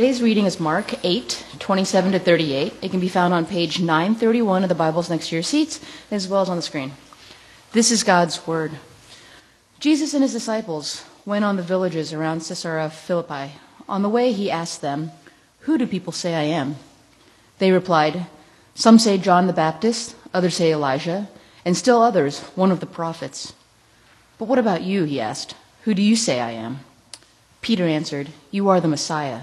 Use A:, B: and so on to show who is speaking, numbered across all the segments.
A: Today's reading is Mark 8, 27 to 38. It can be found on page 931 of the Bibles next to your seats, as well as on the screen. This is God's Word. Jesus and his disciples went on the villages around Caesarea Philippi. On the way, he asked them, Who do people say I am? They replied, Some say John the Baptist, others say Elijah, and still others, one of the prophets. But what about you? He asked. Who do you say I am? Peter answered, You are the Messiah.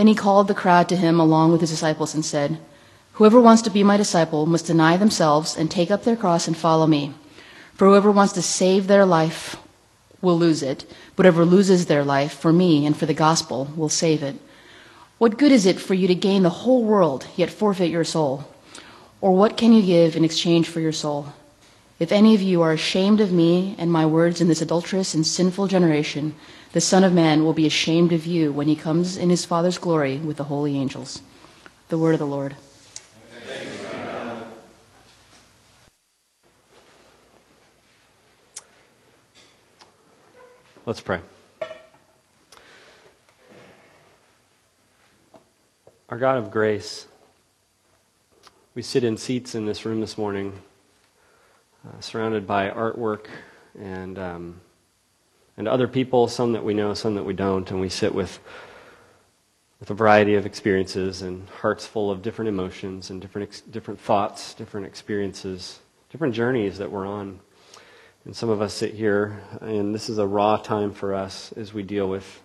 A: Then he called the crowd to him along with his disciples and said, Whoever wants to be my disciple must deny themselves and take up their cross and follow me. For whoever wants to save their life will lose it, but whoever loses their life for me and for the gospel will save it. What good is it for you to gain the whole world, yet forfeit your soul? Or what can you give in exchange for your soul? If any of you are ashamed of me and my words in this adulterous and sinful generation, the Son of Man will be ashamed of you when he comes in his Father's glory with the holy angels. The word of the Lord.
B: Let's pray. Our God of grace, we sit in seats in this room this morning, uh, surrounded by artwork and, um, and other people, some that we know, some that we don't, and we sit with, with a variety of experiences and hearts full of different emotions and different, different thoughts, different experiences, different journeys that we're on. And some of us sit here, and this is a raw time for us as we deal with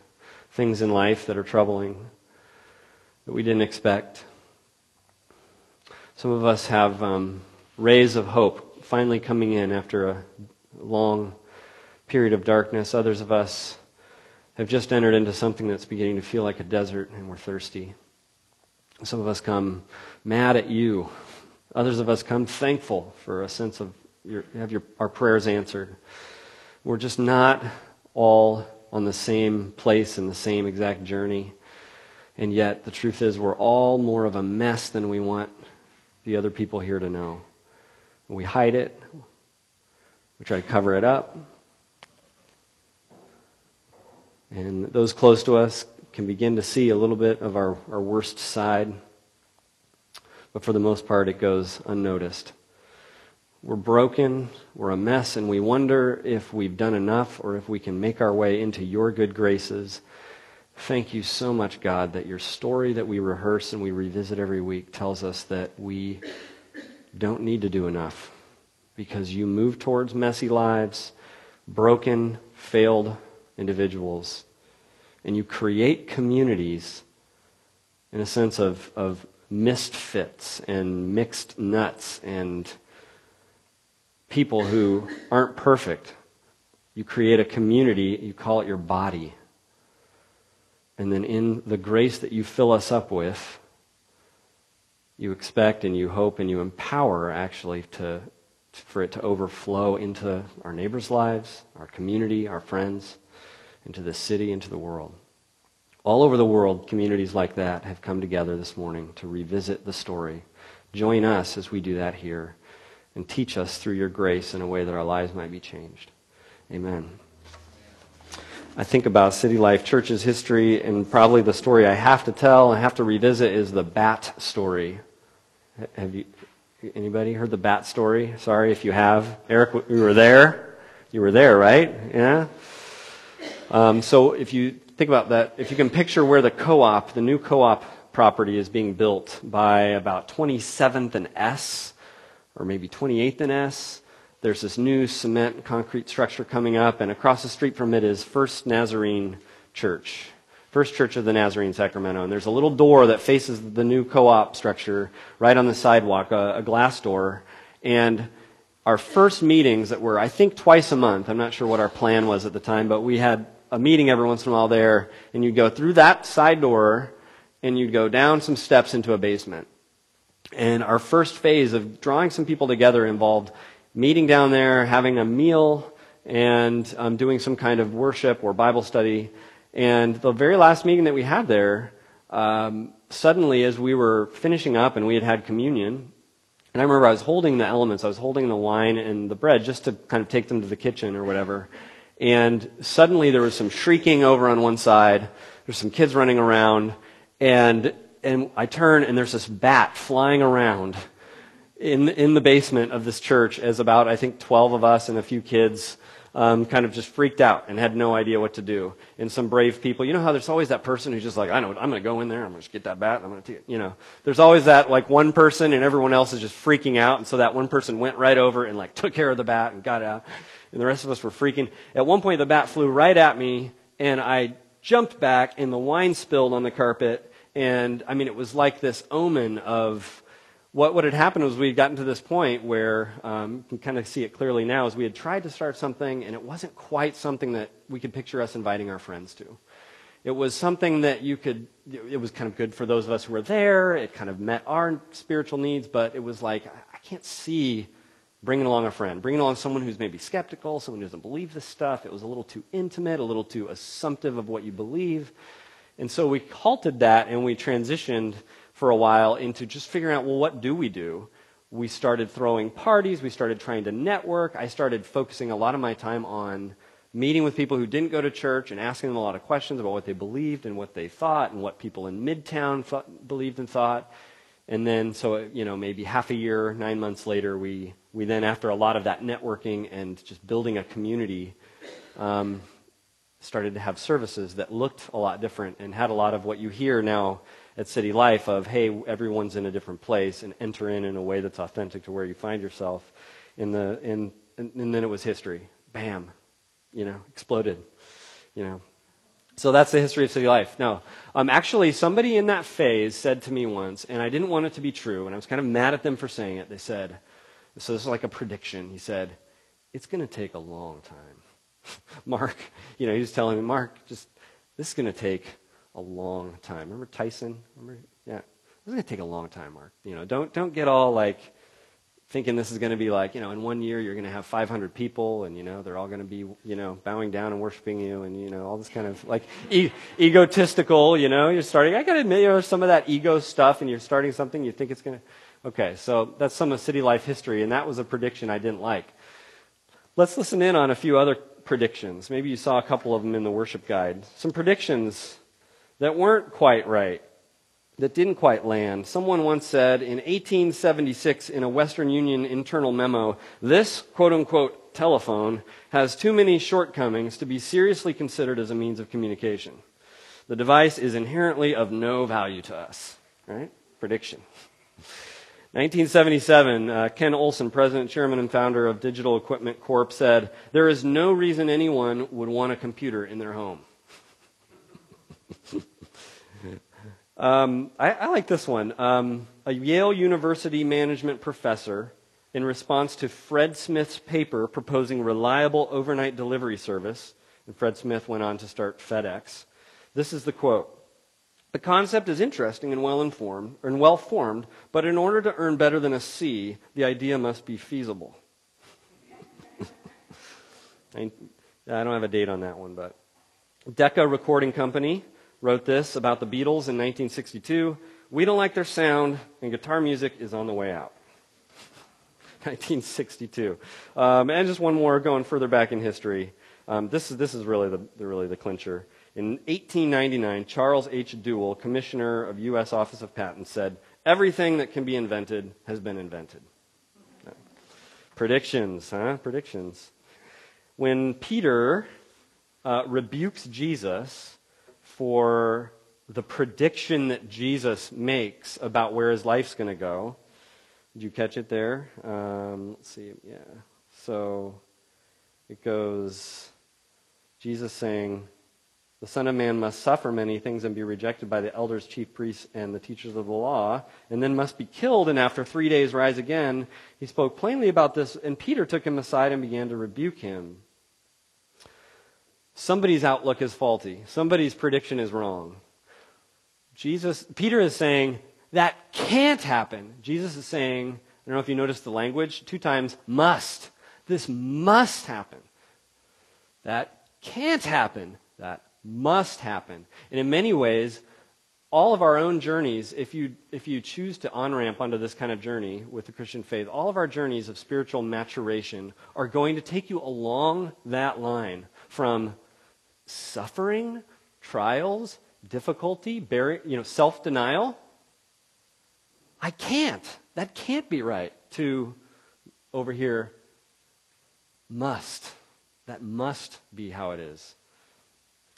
B: things in life that are troubling, that we didn't expect. Some of us have um, rays of hope finally coming in after a long period of darkness. Others of us have just entered into something that's beginning to feel like a desert, and we're thirsty. Some of us come mad at you. Others of us come thankful for a sense of your, have your, our prayers answered. We're just not all on the same place in the same exact journey. And yet, the truth is, we're all more of a mess than we want the other people here to know. We hide it, we try to cover it up. And those close to us can begin to see a little bit of our, our worst side. But for the most part, it goes unnoticed. We're broken, we're a mess, and we wonder if we've done enough or if we can make our way into your good graces. Thank you so much, God, that your story that we rehearse and we revisit every week tells us that we don't need to do enough because you move towards messy lives, broken, failed individuals, and you create communities in a sense of, of misfits and mixed nuts and people who aren't perfect. You create a community, you call it your body. And then in the grace that you fill us up with, you expect and you hope and you empower actually to, for it to overflow into our neighbors' lives, our community, our friends, into the city, into the world. All over the world, communities like that have come together this morning to revisit the story. Join us as we do that here and teach us through your grace in a way that our lives might be changed. Amen. I think about City Life Church's history, and probably the story I have to tell and have to revisit is the bat story. Have you, anybody heard the bat story? Sorry if you have. Eric, you were there. You were there, right? Yeah. Um, so if you think about that, if you can picture where the co-op, the new co-op property is being built by about 27th and S, or maybe 28th and S. There's this new cement concrete structure coming up, and across the street from it is First Nazarene Church, First Church of the Nazarene, Sacramento. And there's a little door that faces the new co op structure right on the sidewalk, a, a glass door. And our first meetings that were, I think, twice a month, I'm not sure what our plan was at the time, but we had a meeting every once in a while there, and you'd go through that side door and you'd go down some steps into a basement. And our first phase of drawing some people together involved meeting down there, having a meal, and um, doing some kind of worship or Bible study. And the very last meeting that we had there, um, suddenly, as we were finishing up and we had had communion, and I remember I was holding the elements, I was holding the wine and the bread just to kind of take them to the kitchen or whatever. And suddenly there was some shrieking over on one side. There's some kids running around. And, and I turn and there's this bat flying around in, in the basement of this church as about, I think, 12 of us and a few kids um, kind of just freaked out and had no idea what to do. And some brave people, you know how there's always that person who's just like, I know, I'm going to go in there, I'm going to get that bat, I'm going to take it. You know, there's always that like one person and everyone else is just freaking out. And so that one person went right over and like took care of the bat and got out. And the rest of us were freaking. At one point, the bat flew right at me and I jumped back and the wine spilled on the carpet. And I mean, it was like this omen of what, what had happened was we had gotten to this point where um, you can kind of see it clearly now is we had tried to start something and it wasn't quite something that we could picture us inviting our friends to it was something that you could it was kind of good for those of us who were there it kind of met our spiritual needs but it was like i can't see bringing along a friend bringing along someone who's maybe skeptical someone who doesn't believe this stuff it was a little too intimate a little too assumptive of what you believe and so we halted that and we transitioned for a while into just figuring out, well, what do we do? We started throwing parties. We started trying to network. I started focusing a lot of my time on meeting with people who didn't go to church and asking them a lot of questions about what they believed and what they thought and what people in Midtown thought, believed and thought. And then, so, you know, maybe half a year, nine months later, we, we then, after a lot of that networking and just building a community, um, started to have services that looked a lot different and had a lot of what you hear now at City Life of, hey, everyone's in a different place and enter in in a way that's authentic to where you find yourself. In the, in, and, and then it was history. Bam. You know, exploded. You know. So that's the history of City Life. Now, um, actually, somebody in that phase said to me once, and I didn't want it to be true, and I was kind of mad at them for saying it. They said, so this is like a prediction. He said, it's going to take a long time. Marc, you know, he was telling me, Marc, just, this is going to take a long time. Remember Tyson? Remember? Yeah. It's going to take a long time, Marc. You know, don't, don't get all like thinking this is going to be like, you know, in one year you're going to have 500 people and, you know, they're all going to be, you know, bowing down and worshiping you and, you know, all this kind of like e- egotistical, you know, you're starting, I got to admit, you know, some of that ego stuff and you're starting something, you think it's going to, okay, so that's some of city life history and that was a prediction I didn't like. Let's listen in on a few other predictions. Maybe you saw a couple of them in the worship guide. Some predictions that weren't quite right, that didn't quite land. Someone once said in 1876 in a Western Union internal memo, this quote unquote telephone has too many shortcomings to be seriously considered as a means of communication. The device is inherently of no value to us. Right? Prediction. 1977, uh, Ken Olsen, president, chairman, and founder of Digital Equipment Corp., said, There is no reason anyone would want a computer in their home. um, I, I, like this one. Um, a Yale University management professor, in response to Fred Smith's paper proposing reliable overnight delivery service, and Fred Smith went on to start FedEx. This is the quote. The concept is interesting and well informed and well formed, but in order to earn better than a C, the idea must be feasible. I don't have a date on that one, but Decca Recording Company wrote this about the Beatles in 1962. We don't like their sound, and guitar music is on the way out. 1962. Um, and just one more going further back in history. Um, this, is, this is really the, really the clincher. In 1899, Charles H. Duell, Commissioner of U.S. Office of Patents, said, Everything that can be invented has been invented. Predictions, huh? Predictions. When Peter uh, rebukes Jesus for the prediction that Jesus makes about where his life's going to go. Did you catch it there? Um, let's see. Yeah. So it goes Jesus saying, The Son of Man must suffer many things and be rejected by the elders, chief priests, and the teachers of the law, and then must be killed, and after three days rise again. He spoke plainly about this, and Peter took him aside and began to rebuke him. Somebody's outlook is faulty. Somebody's prediction is wrong. Jesus, Peter is saying that can't happen. Jesus is saying, I don't know if you noticed the language, two times must. This must happen. That can't happen. That must happen. And in many ways, all of our own journeys, if you, if you choose to on ramp onto this kind of journey with the Christian faith, all of our journeys of spiritual maturation are going to take you along that line from suffering, trials, difficulty, you know, self denial. I can't. That can't be right. To over here, must. That must be how it is.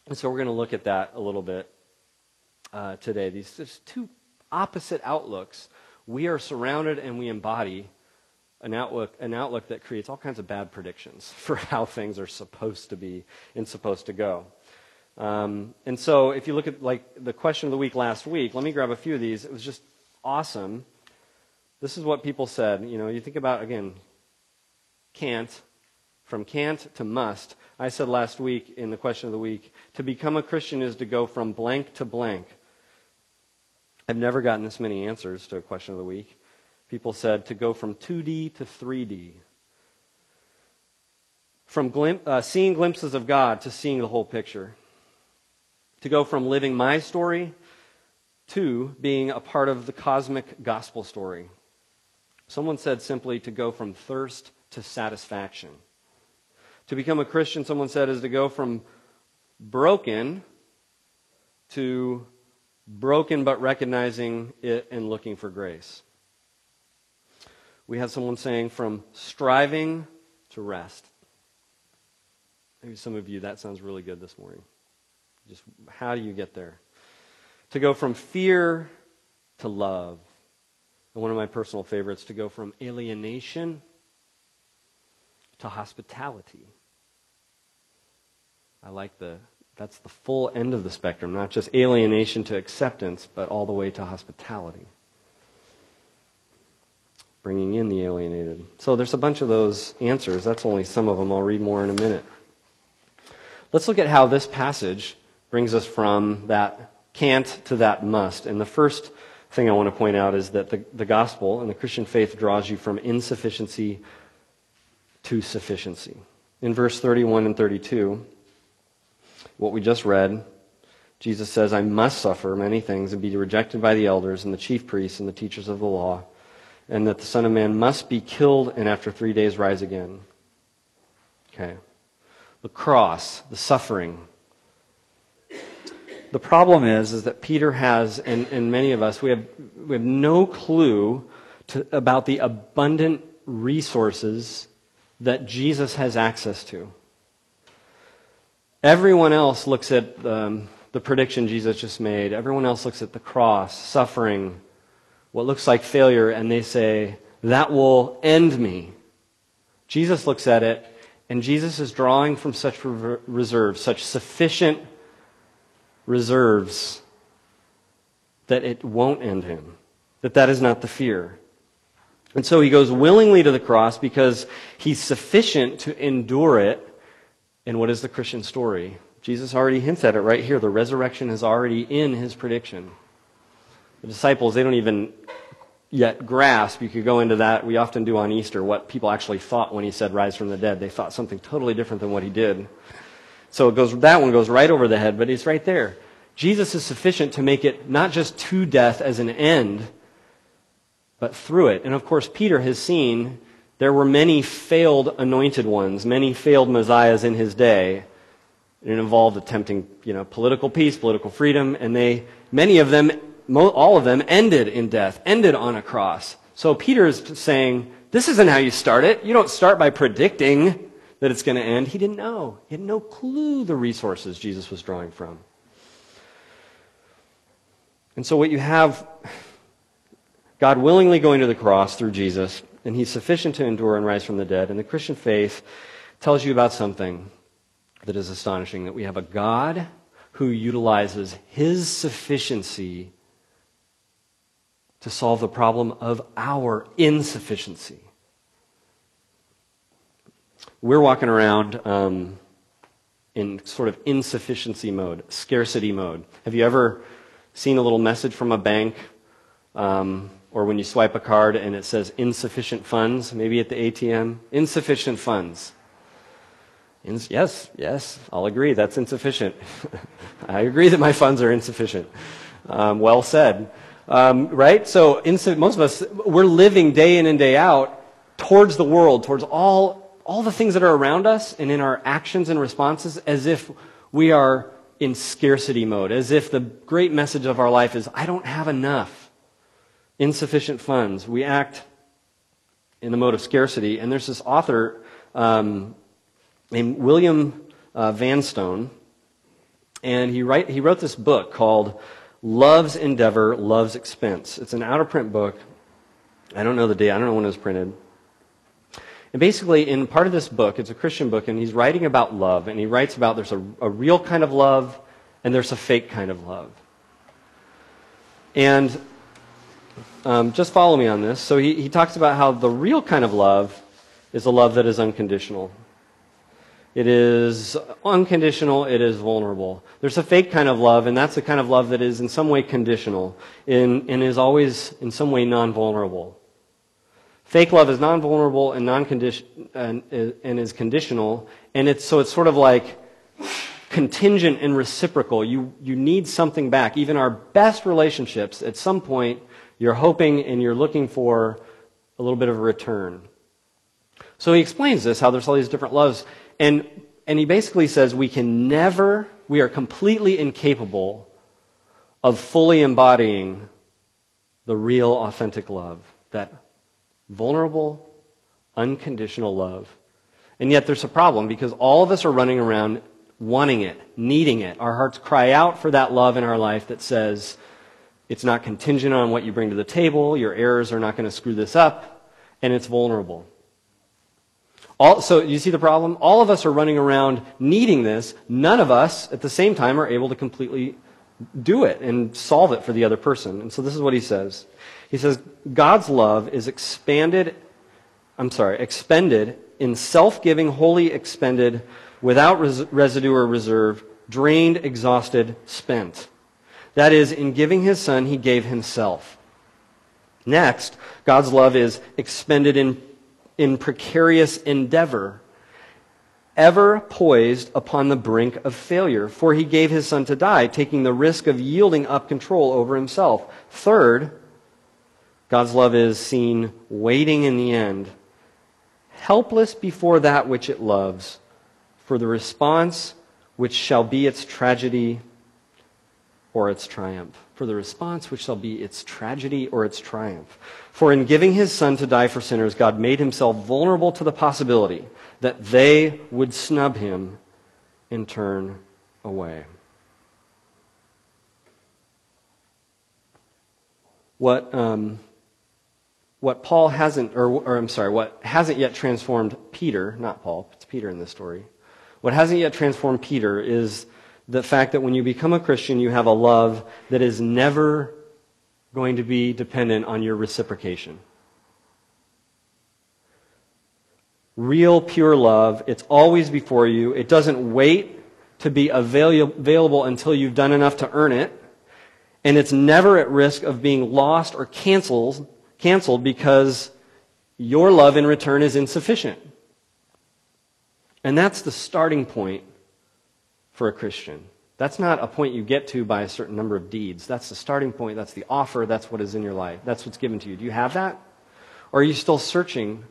B: And so we're going to look at that a little bit uh, today. These just two opposite outlooks. We are surrounded and we embody an outlook, an outlook that creates all kinds of bad predictions for how things are supposed to be and supposed to go. Um, and so, if you look at like the question of the week last week, let me grab a few of these. It was just awesome. This is what people said. You know, you think about again, can't, from can't to must. I said last week in the question of the week, to become a Christian is to go from blank to blank. I've never gotten this many answers to a question of the week. People said to go from 2D to 3D. From uh, seeing glimpses of God to seeing the whole picture to go from living my story to being a part of the cosmic gospel story. Someone said simply to go from thirst to satisfaction. To become a Christian, someone said, is to go from broken to broken but recognizing it and looking for grace. We had someone saying from striving to rest. Maybe some of you, that sounds really good this morning. Just how do you get there? To go from fear to love. And one of my personal favorites, to go from alienation to hospitality. I like the, that's the full end of the spectrum, not just alienation to acceptance, but all the way to hospitality. Bringing in the alienated. So there's a bunch of those answers. That's only some of them. I'll read more in a minute. Let's look at how this passage brings us from that can't to that must. And the first thing I want to point out is that the, the gospel and the Christian faith draws you from insufficiency to sufficiency. In verse 31 and 32, what we just read, Jesus says, I must suffer many things and be rejected by the elders and the chief priests and the teachers of the law, and that the Son of Man must be killed and after three days rise again. Okay. The cross, the suffering, the problem is, is that Peter has, and, and many of us, we have, we have no clue to, about the abundant resources that Jesus has access to. Everyone else looks at um, the prediction Jesus just made. Everyone else looks at the cross, suffering, what looks like failure, and they say, that will end me. Jesus looks at it, and Jesus is drawing from such reserves, such sufficient reserves that it won't end him, that that is not the fear. And so he goes willingly to the cross because he's sufficient to endure it. And what is the Christian story? Jesus already hints at it right here. The resurrection is already in his prediction. The disciples, they don't even yet grasp. You could go into that. We often do on Easter what people actually thought when he said rise from the dead. They thought something totally different than what he did. So it goes, that one goes right over the head, but it's right there. Jesus is sufficient to make it not just to death as an end, but through it. And of course, Peter has seen there were many failed anointed ones, many failed messiahs in his day. It involved attempting, you know, political peace, political freedom, and they, many of them, all of them ended in death, ended on a cross. So Peter is saying, this isn't how you start it. You don't start by predicting that it's going to end. He didn't know. He had no clue the resources Jesus was drawing from. And so, what you have, God willingly going to the cross through Jesus, and He's sufficient to endure and rise from the dead. And the Christian faith tells you about something that is astonishing that we have a God who utilizes His sufficiency to solve the problem of our insufficiency we're walking around um, in sort of insufficiency mode, scarcity mode. Have you ever seen a little message from a bank, um, or when you swipe a card and it says insufficient funds, maybe at the ATM? Insufficient funds. Ins- yes, yes, I'll agree, that's insufficient. I agree that my funds are insufficient. Um, well said. Um, right? So, most of us, we're living day in and day out towards the world, towards all, all the things that are around us, and in our actions and responses as if we are in scarcity mode, as if the great message of our life is, I don't have enough, insufficient funds. We act in the mode of scarcity. And there's this author um, named William uh, Vanstone, and he, write, he wrote this book called Love's Endeavor, Love's Expense. It's an out of print book. I don't know the date, I don't know when it was printed. And basically, in part of this book, it's a Christian book, and he's writing about love, and he writes about there's a, a real kind of love and there's a fake kind of love. And um, just follow me on this. So he, he talks about how the real kind of love is a love that is unconditional. It is unconditional, it is vulnerable. There's a fake kind of love, and that's the kind of love that is in some way conditional in, and is always in some way non vulnerable. Fake love is non vulnerable and, and, and is conditional, and it's, so it's sort of like contingent and reciprocal. You, you need something back. Even our best relationships, at some point, you're hoping and you're looking for a little bit of a return. So he explains this, how there's all these different loves. And, and he basically says we can never, we are completely incapable of fully embodying the real, authentic love. That vulnerable, unconditional love. And yet there's a problem because all of us are running around wanting it, needing it. Our hearts cry out for that love in our life that says, it's not contingent on what you bring to the table, your errors are not going to screw this up, and it's vulnerable. All, so you see the problem? All of us are running around needing this. None of us, at the same time, are able to completely do it and solve it for the other person. And so this is what he says. He says, God's love is expanded, I'm sorry, expended in self-giving, wholly expended, without res- residue or reserve, drained, exhausted, spent. That is, in giving his son, he gave himself. Next, God's love is expended in in precarious endeavor, ever poised upon the brink of failure, for he gave his son to die, taking the risk of yielding up control over himself. Third, God's love is seen waiting in the end, helpless before that which it loves, for the response which shall be its tragedy or its triumph. For the response which shall be its tragedy or its triumph. For in giving his son to die for sinners, God made himself vulnerable to the possibility that they would snub him and turn away. What, um, what Paul hasn't, or, or I'm sorry, what hasn't yet transformed Peter, not Paul, it's Peter in this story. What hasn't yet transformed Peter is the fact that when you become a Christian, you have a love that is never going to be dependent on your reciprocation. Real, pure love, it's always before you. It doesn't wait to be available until you've done enough to earn it. And it's never at risk of being lost or canceled, canceled because your love in return is insufficient. And that's the starting point for a Christian. That's not a point you get to by a certain number of deeds. That's the starting point. That's the offer. That's what is in your life. That's what's given to you. Do you have that? Or are you still searching?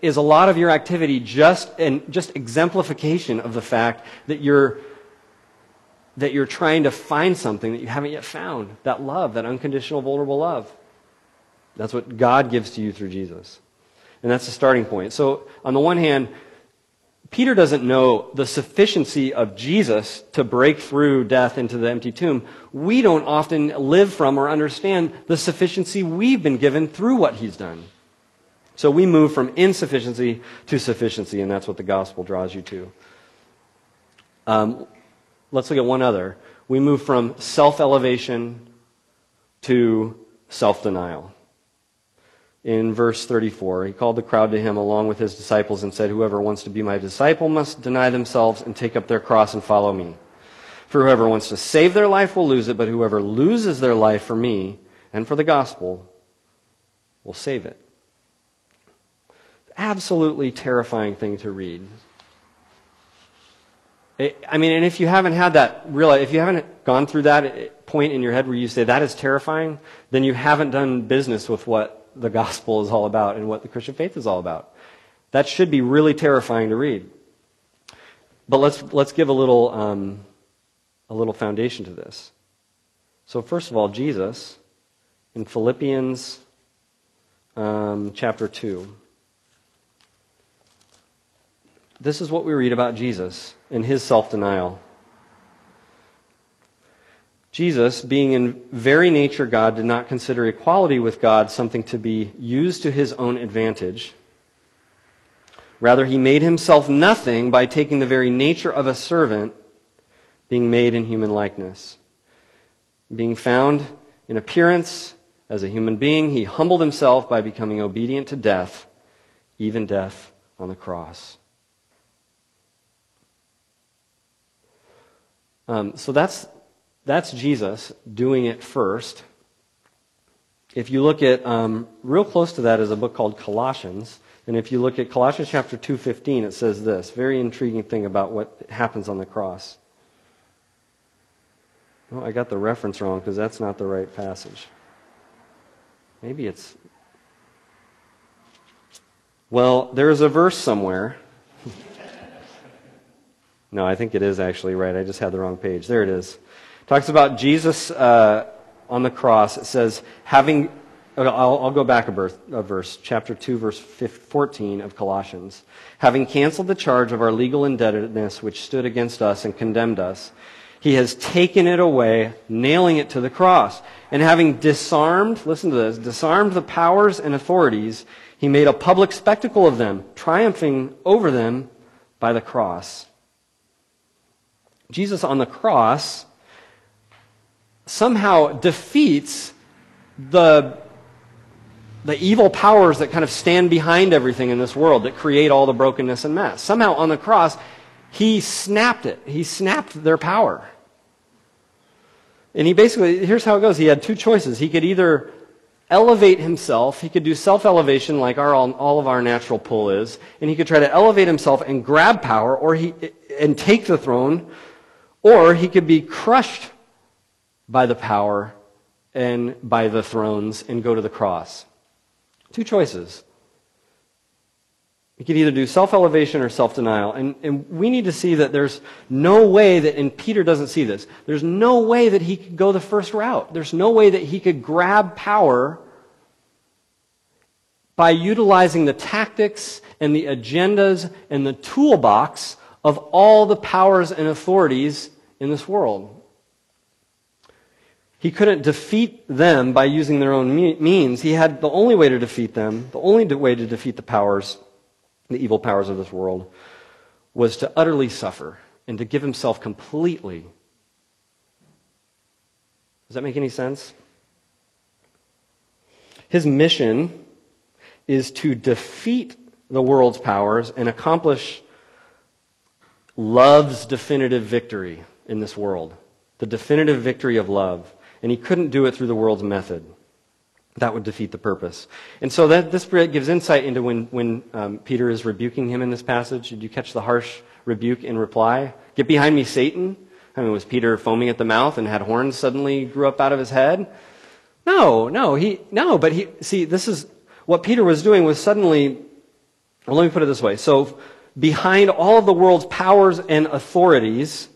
B: Is a lot of your activity just and just exemplification of the fact that you're that you're trying to find something that you haven't yet found? That love, that unconditional, vulnerable love. That's what God gives to you through Jesus. And that's the starting point. So, on the one hand, Peter doesn't know the sufficiency of Jesus to break through death into the empty tomb. We don't often live from or understand the sufficiency we've been given through what he's done. So we move from insufficiency to sufficiency, and that's what the gospel draws you to. Um, let's look at one other. We move from self elevation to self denial in verse 34. He called the crowd to him along with his disciples and said, Whoever wants to be my disciple must deny themselves and take up their cross and follow me. For whoever wants to save their life will lose it, but whoever loses their life for me and for the gospel will save it. Absolutely terrifying thing to read. I mean, and if you haven't had that real, if you haven't gone through that point in your head where you say that is terrifying, then you haven't done business with what the gospel is all about and what the Christian faith is all about. That should be really terrifying to read. But let's let's give a little um, a little foundation to this. So first of all, Jesus in Philippians um, chapter two. This is what we read about Jesus and his self denial. Jesus, being in very nature God, did not consider equality with God something to be used to his own advantage. Rather, he made himself nothing by taking the very nature of a servant, being made in human likeness. Being found in appearance as a human being, he humbled himself by becoming obedient to death, even death on the cross. Um, so that's, that's Jesus doing it first. If you look at, um, real close to that is a book called Colossians. And if you look at Colossians chapter 2.15, it says this, very intriguing thing about what happens on the cross. Oh, I got the reference wrong because that's not the right passage. Maybe it's. Well, there's a verse somewhere no, I think it is actually right. I just had the wrong page. There it is. Talks about Jesus uh, on the cross. It says, having. I'll, I'll go back a, verse, a verse, chapter 2, verse 14 of Colossians. Having canceled the charge of our legal indebtedness which stood against us and condemned us, he has taken it away, nailing it to the cross. And having disarmed, listen to this, disarmed the powers and authorities, he made a public spectacle of them, triumphing over them by the cross. Jesus on the cross somehow defeats the, the evil powers that kind of stand behind everything in this world that create all the brokenness and mess. Somehow on the cross, he snapped it. He snapped their power. And he basically, here's how it goes. He had two choices. He could either elevate himself, he could do self elevation like our, all of our natural pull is, and he could try to elevate himself and grab power or he, and take the throne, or he could be crushed by the power and by the thrones and go to the cross. Two choices. He could either do self elevation or self denial. And, and we need to see that there's no way that, and Peter doesn't see this, there's no way that he could go the first route. There's no way that he could grab power by utilizing the tactics and the agendas and the toolbox of all the powers and authorities in this world. He couldn't defeat them by using their own means. He had the only way to defeat them, the only way to defeat the powers, the evil powers of this world, was to utterly suffer and to give himself completely. Does that make any sense? His mission is to defeat the world's powers and accomplish love's definitive victory in this world. The definitive victory of love. And he couldn't do it through the world's method. That would defeat the purpose. And so that, this gives insight into when, when um, Peter is rebuking him in this passage. Did you catch the harsh rebuke in reply? Get behind me, Satan. I mean, was Peter foaming at the mouth and had horns suddenly grew up out of his head? No, no, he, no, but he, see, this is, what Peter was doing was suddenly, well, let me put it this way. So, behind all of the world's powers and authorities,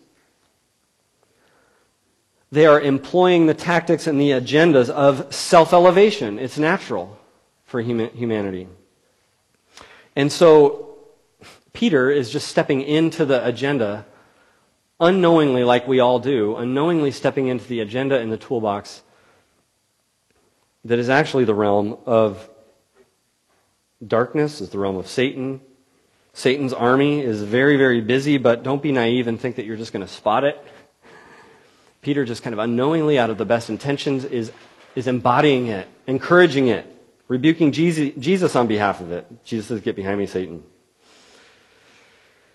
B: they are employing the tactics and the agendas of self elevation. It's natural for humanity. And so, Peter is just stepping into the agenda unknowingly, like we all do, unknowingly stepping into the agenda in the toolbox that is actually the realm of darkness, is the realm of Satan. Satan's army is very, very busy, but don't be naive and think that you're just going to spot it. Peter, just kind of unknowingly, out of the best intentions, is, is embodying it, encouraging it, rebuking Jesus on behalf of it. Jesus says, Get behind me, Satan.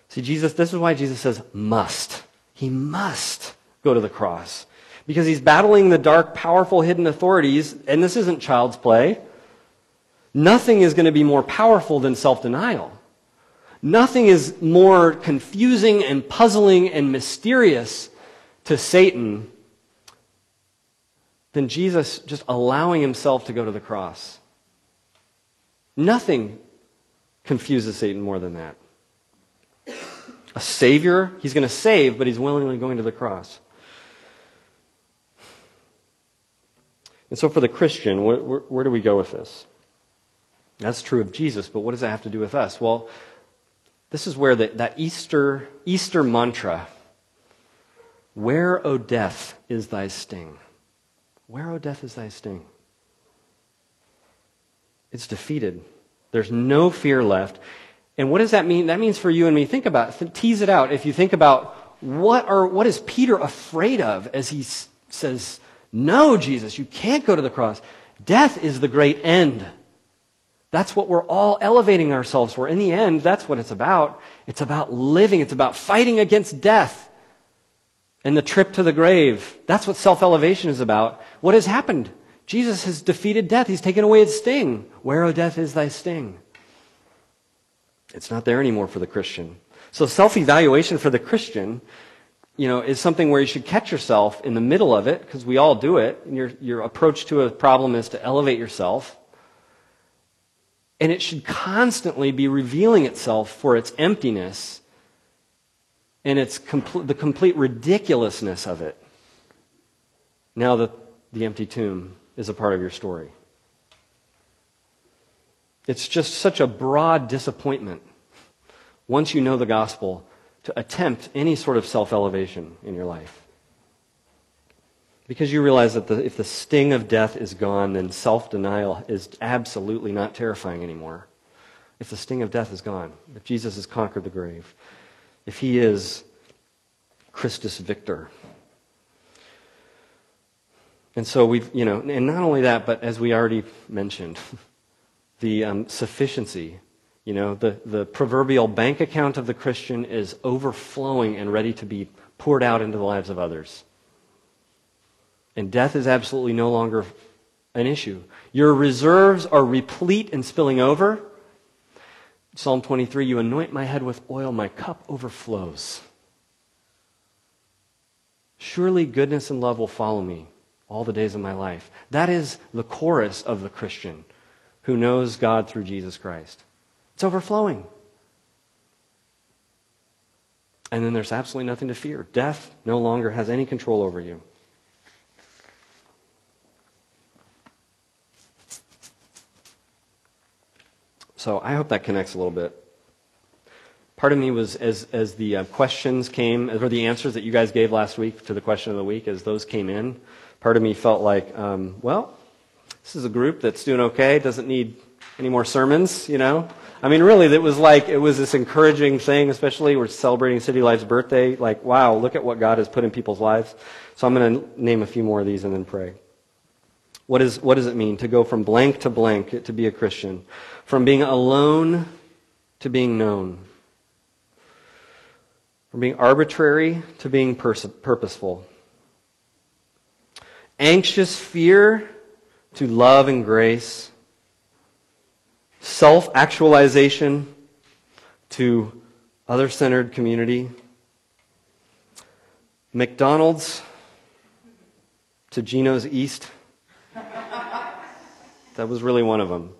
B: See, Jesus, this is why Jesus says, must. He must go to the cross. Because he's battling the dark, powerful, hidden authorities, and this isn't child's play. Nothing is going to be more powerful than self denial. Nothing is more confusing and puzzling and mysterious to Satan than Jesus just allowing himself to go to the cross. Nothing confuses Satan more than that. A savior, he's going to save, but he's willingly going to the cross. And so, for the Christian, where, where, where, do we go with this? That's true of Jesus, but what does that have to do with us? Well, this is where the, that Easter, Easter mantra, where, O death, is thy sting? Where, O death, is thy sting? It's defeated. There's no fear left. And what does that mean? That means for you and me, think about it, tease it out. If you think about what are, what is Peter afraid of as he s- says, no, Jesus, you can't go to the cross. Death is the great end. That's what we're all elevating ourselves for. In the end, that's what it's about. It's about living. It's about fighting against death and the trip to the grave. That's what self-elevation is about. What has happened? Jesus has defeated death. He's taken away its sting. Where, O death, is thy sting? It's not there anymore for the Christian. So self-elevation for the Christian, you know, is something where you should catch yourself in the middle of it, because we all do it. And your, your approach to a problem is to elevate yourself. And it should constantly be revealing itself for its emptiness and its compl- the complete ridiculousness of it. Now that the empty tomb is a part of your story. It's just such a broad disappointment once you know the gospel to attempt any sort of self elevation in your life. Because you realize that the, if the sting of death is gone, then self denial is absolutely not terrifying anymore. If the sting of death is gone, if Jesus has conquered the grave, if he is Christus Victor. And so we've, you know, and not only that, but as we already mentioned, the um, sufficiency, you know, the, the proverbial bank account of the Christian is overflowing and ready to be poured out into the lives of others. And death is absolutely no longer an issue. Your reserves are replete and spilling over. Psalm 23 You anoint my head with oil, my cup overflows. Surely goodness and love will follow me all the days of my life. That is the chorus of the Christian who knows God through Jesus Christ. It's overflowing. And then there's absolutely nothing to fear. Death no longer has any control over you. So I hope that connects a little bit. Part of me was, as, as the uh, questions came, or the answers that you guys gave last week to the question of the week, as those came in, part of me felt like, um, well, this is a group that's doing okay, doesn't need any more sermons, you know? I mean, really, it was like, it was this encouraging thing, especially we're celebrating City Life's birthday. Like, wow, look at what God has put in people's lives. So I'm going to name a few more of these and then pray. What, is, what does it mean to go from blank to blank to be a Christian? From being alone to being known. From being arbitrary to being pers- purposeful. Anxious fear to love and grace. Self actualization to other centered community. McDonald's to Gino's East. That was really one of them.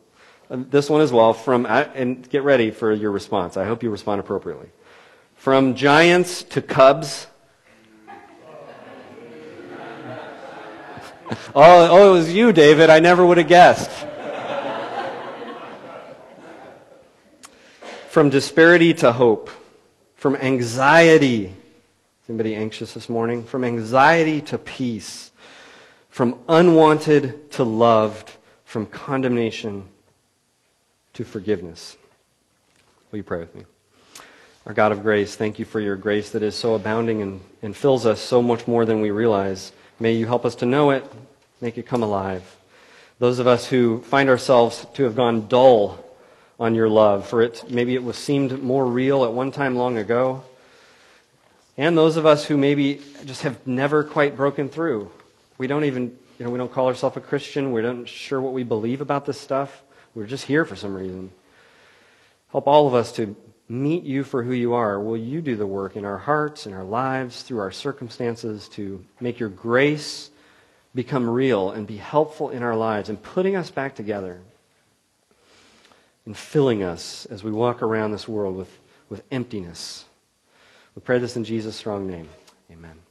B: This one as well from, and get ready for your response. I hope you respond appropriately. From Giants to Cubs. oh, oh, it was you, David. I never would have guessed. From disparity to hope. From anxiety. Is anybody anxious this morning? From anxiety to peace. From unwanted to loved. From condemnation to forgiveness. Will you pray with me? Our God of grace, thank you for your grace that is so abounding and, and fills us so much more than we realize. May you help us to know it, make it come alive. Those of us who find ourselves to have gone dull on your love, for it maybe it was seemed more real at one time long ago. And those of us who maybe just have never quite broken through. We don't even, you know, we don't call ourselves a Christian. We're not sure what we believe about this stuff. We're just here for some reason. Help all of us to meet you for who you are. Will you do the work in our hearts, in our lives, through our circumstances to make your grace become real and be helpful in our lives and putting us back together and filling us as we walk around this world with, with emptiness. We pray this in Jesus' strong name. Amen.